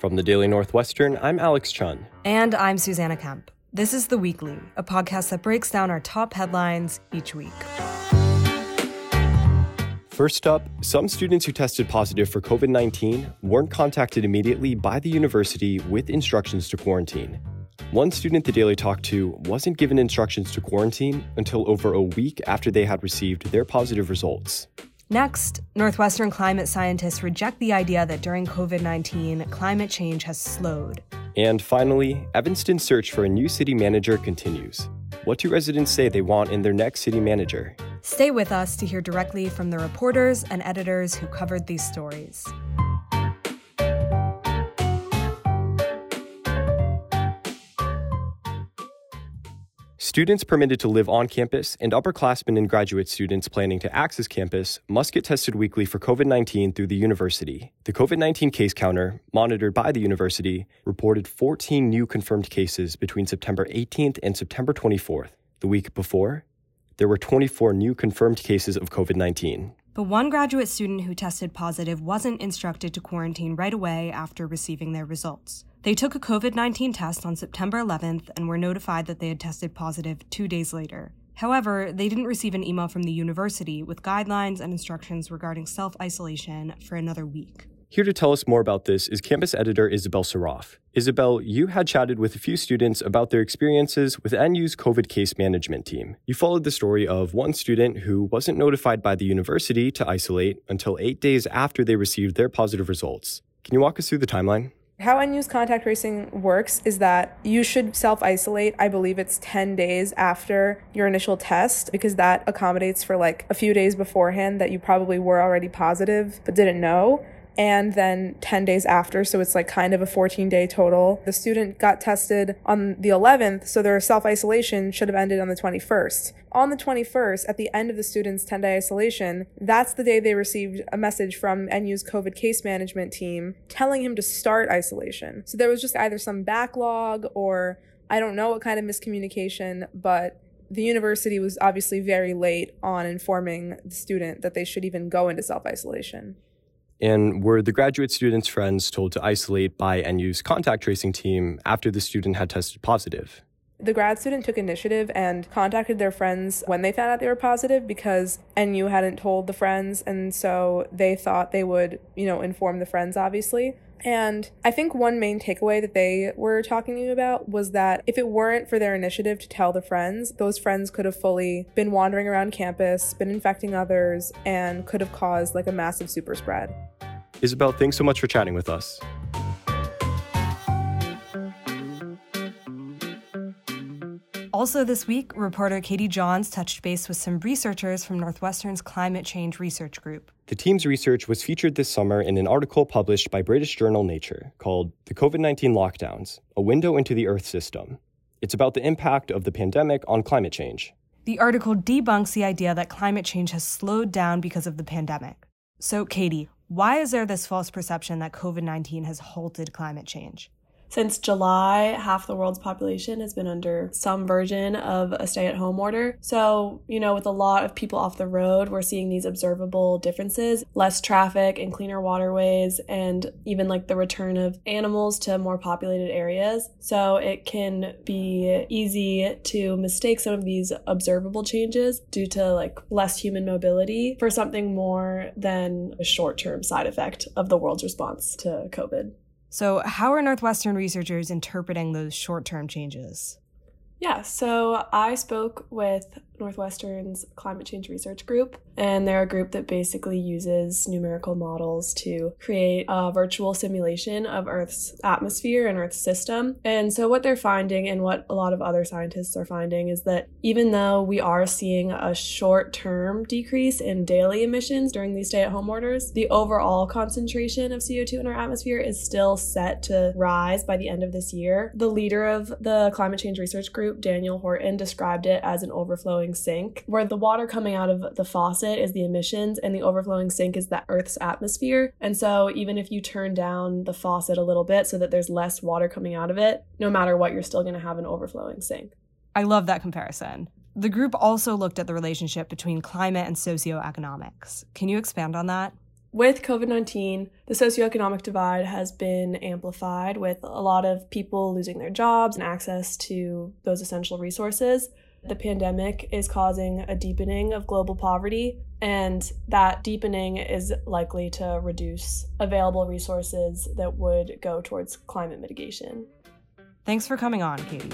From the Daily Northwestern, I'm Alex Chun. And I'm Susanna Kemp. This is The Weekly, a podcast that breaks down our top headlines each week. First up, some students who tested positive for COVID 19 weren't contacted immediately by the university with instructions to quarantine. One student the Daily talked to wasn't given instructions to quarantine until over a week after they had received their positive results. Next, Northwestern climate scientists reject the idea that during COVID 19, climate change has slowed. And finally, Evanston's search for a new city manager continues. What do residents say they want in their next city manager? Stay with us to hear directly from the reporters and editors who covered these stories. Students permitted to live on campus and upperclassmen and graduate students planning to access campus must get tested weekly for COVID 19 through the university. The COVID 19 case counter, monitored by the university, reported 14 new confirmed cases between September 18th and September 24th. The week before, there were 24 new confirmed cases of COVID 19. But one graduate student who tested positive wasn't instructed to quarantine right away after receiving their results. They took a COVID 19 test on September 11th and were notified that they had tested positive two days later. However, they didn't receive an email from the university with guidelines and instructions regarding self isolation for another week. Here to tell us more about this is campus editor Isabel Saraf. Isabel, you had chatted with a few students about their experiences with NU's COVID case management team. You followed the story of one student who wasn't notified by the university to isolate until eight days after they received their positive results. Can you walk us through the timeline? How NU's contact tracing works is that you should self isolate. I believe it's 10 days after your initial test because that accommodates for like a few days beforehand that you probably were already positive but didn't know and then 10 days after. So it's like kind of a 14 day total. The student got tested on the 11th, so their self isolation should have ended on the 21st. On the 21st, at the end of the student's 10 day isolation, that's the day they received a message from NU's COVID case management team telling him to start isolation. So there was just either some backlog or I don't know what kind of miscommunication, but the university was obviously very late on informing the student that they should even go into self isolation. And were the graduate students' friends told to isolate by NU's contact tracing team after the student had tested positive? The grad student took initiative and contacted their friends when they found out they were positive because NU hadn't told the friends. And so they thought they would, you know, inform the friends, obviously. And I think one main takeaway that they were talking to you about was that if it weren't for their initiative to tell the friends, those friends could have fully been wandering around campus, been infecting others, and could have caused like a massive super spread. Isabel, thanks so much for chatting with us. Also, this week, reporter Katie Johns touched base with some researchers from Northwestern's Climate Change Research Group. The team's research was featured this summer in an article published by British journal Nature called The COVID 19 Lockdowns A Window into the Earth System. It's about the impact of the pandemic on climate change. The article debunks the idea that climate change has slowed down because of the pandemic. So, Katie, why is there this false perception that COVID 19 has halted climate change? Since July, half the world's population has been under some version of a stay at home order. So, you know, with a lot of people off the road, we're seeing these observable differences less traffic and cleaner waterways, and even like the return of animals to more populated areas. So, it can be easy to mistake some of these observable changes due to like less human mobility for something more than a short term side effect of the world's response to COVID. So, how are Northwestern researchers interpreting those short term changes? Yeah, so I spoke with Northwestern's Climate Change Research Group, and they're a group that basically uses numerical models to create a virtual simulation of Earth's atmosphere and Earth's system. And so, what they're finding, and what a lot of other scientists are finding, is that even though we are seeing a short term decrease in daily emissions during these stay at home orders, the overall concentration of CO2 in our atmosphere is still set to rise by the end of this year. The leader of the Climate Change Research Group, Daniel Horton, described it as an overflowing overflowing sink, where the water coming out of the faucet is the emissions and the overflowing sink is the Earth's atmosphere. And so, even if you turn down the faucet a little bit so that there's less water coming out of it, no matter what, you're still going to have an overflowing sink. I love that comparison. The group also looked at the relationship between climate and socioeconomics. Can you expand on that? with COVID 19, the socioeconomic divide has been amplified with a lot of people losing their jobs and access to those essential resources. The pandemic is causing a deepening of global poverty, and that deepening is likely to reduce available resources that would go towards climate mitigation. Thanks for coming on, Katie.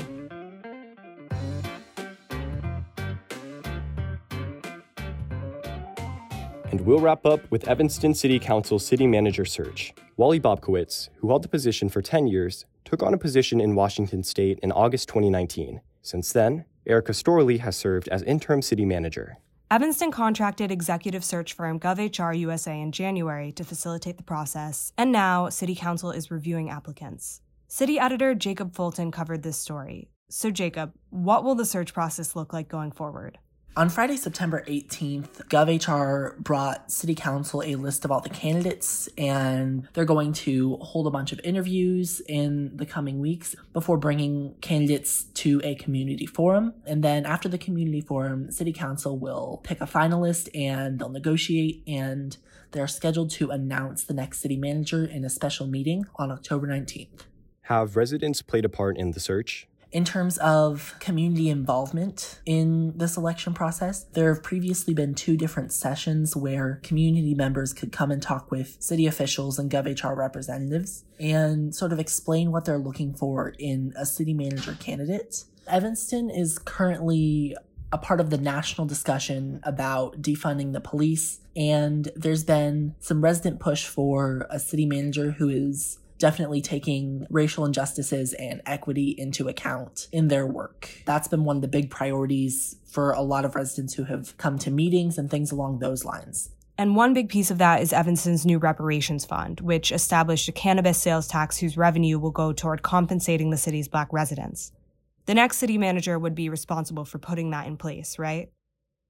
And we'll wrap up with Evanston City Council City Manager search. Wally Bobkiewicz, who held the position for 10 years, took on a position in Washington State in August 2019. Since then, Erika Storlie has served as interim city manager. Evanston contracted executive search firm GovHR USA in January to facilitate the process, and now City Council is reviewing applicants. City editor Jacob Fulton covered this story. So, Jacob, what will the search process look like going forward? On Friday, September 18th, GovHR brought City Council a list of all the candidates, and they're going to hold a bunch of interviews in the coming weeks before bringing candidates to a community forum. And then after the community forum, City Council will pick a finalist and they'll negotiate, and they're scheduled to announce the next city manager in a special meeting on October 19th. Have residents played a part in the search? In terms of community involvement in the selection process, there have previously been two different sessions where community members could come and talk with city officials and GovHR representatives and sort of explain what they're looking for in a city manager candidate. Evanston is currently a part of the national discussion about defunding the police, and there's been some resident push for a city manager who is definitely taking racial injustices and equity into account in their work. That's been one of the big priorities for a lot of residents who have come to meetings and things along those lines. And one big piece of that is Evanston's new reparations fund, which established a cannabis sales tax whose revenue will go toward compensating the city's black residents. The next city manager would be responsible for putting that in place, right?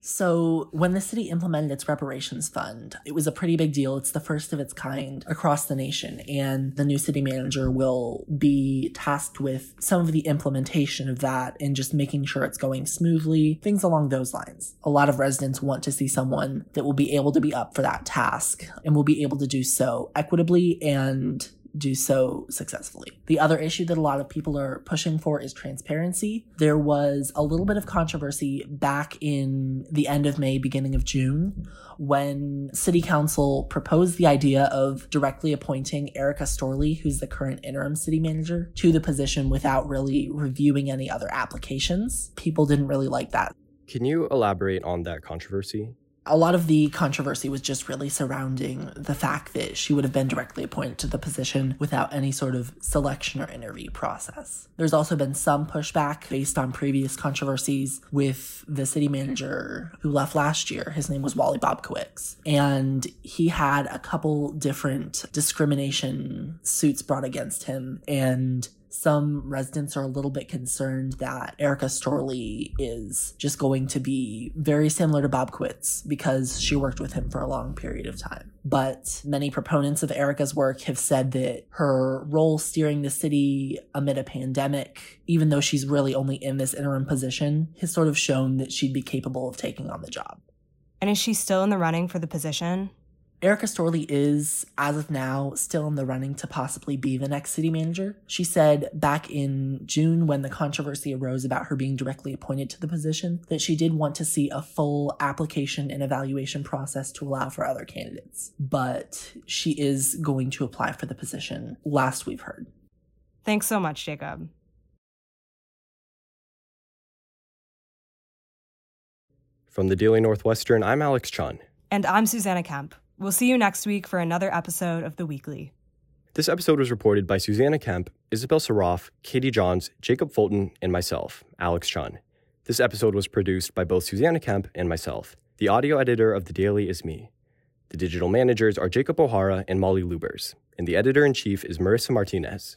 So, when the city implemented its reparations fund, it was a pretty big deal. It's the first of its kind across the nation, and the new city manager will be tasked with some of the implementation of that and just making sure it's going smoothly, things along those lines. A lot of residents want to see someone that will be able to be up for that task and will be able to do so equitably and do so successfully. The other issue that a lot of people are pushing for is transparency. There was a little bit of controversy back in the end of May, beginning of June, when City Council proposed the idea of directly appointing Erika Storlie, who's the current interim city manager, to the position without really reviewing any other applications. People didn't really like that. Can you elaborate on that controversy? A lot of the controversy was just really surrounding the fact that she would have been directly appointed to the position without any sort of selection or interview process. There's also been some pushback based on previous controversies with the city manager who left last year. His name was Wally Bobkiewicz. And he had a couple different discrimination suits brought against him. And some residents are a little bit concerned that Erika Storlie is just going to be very similar to Bobkiewicz because she worked with him for a long period of time. But many proponents of Erika's work have said that her role steering the city amid a pandemic, even though she's really only in this interim position, has sort of shown that she'd be capable of taking on the job. And is she still in the running for the position? Erika Storlie is, as of now, still in the running to possibly be the next city manager. She said back in June, when the controversy arose about her being directly appointed to the position, that she did want to see a full application and evaluation process to allow for other candidates. But she is going to apply for the position, last we've heard. Thanks so much, Jacob. From the Daily Northwestern, I'm Alex Chun. And I'm Susanna Kemp. We'll see you next week for another episode of The Weekly. This episode was reported by Susanna Kemp, Isabel Saroff, Katie Johns, Jacob Fulton, and myself, Alex Chun. This episode was produced by both Susanna Kemp and myself. The audio editor of The Daily is me. The digital managers are Jacob O'Hara and Molly Lubers, and the editor in chief is Marissa Martinez.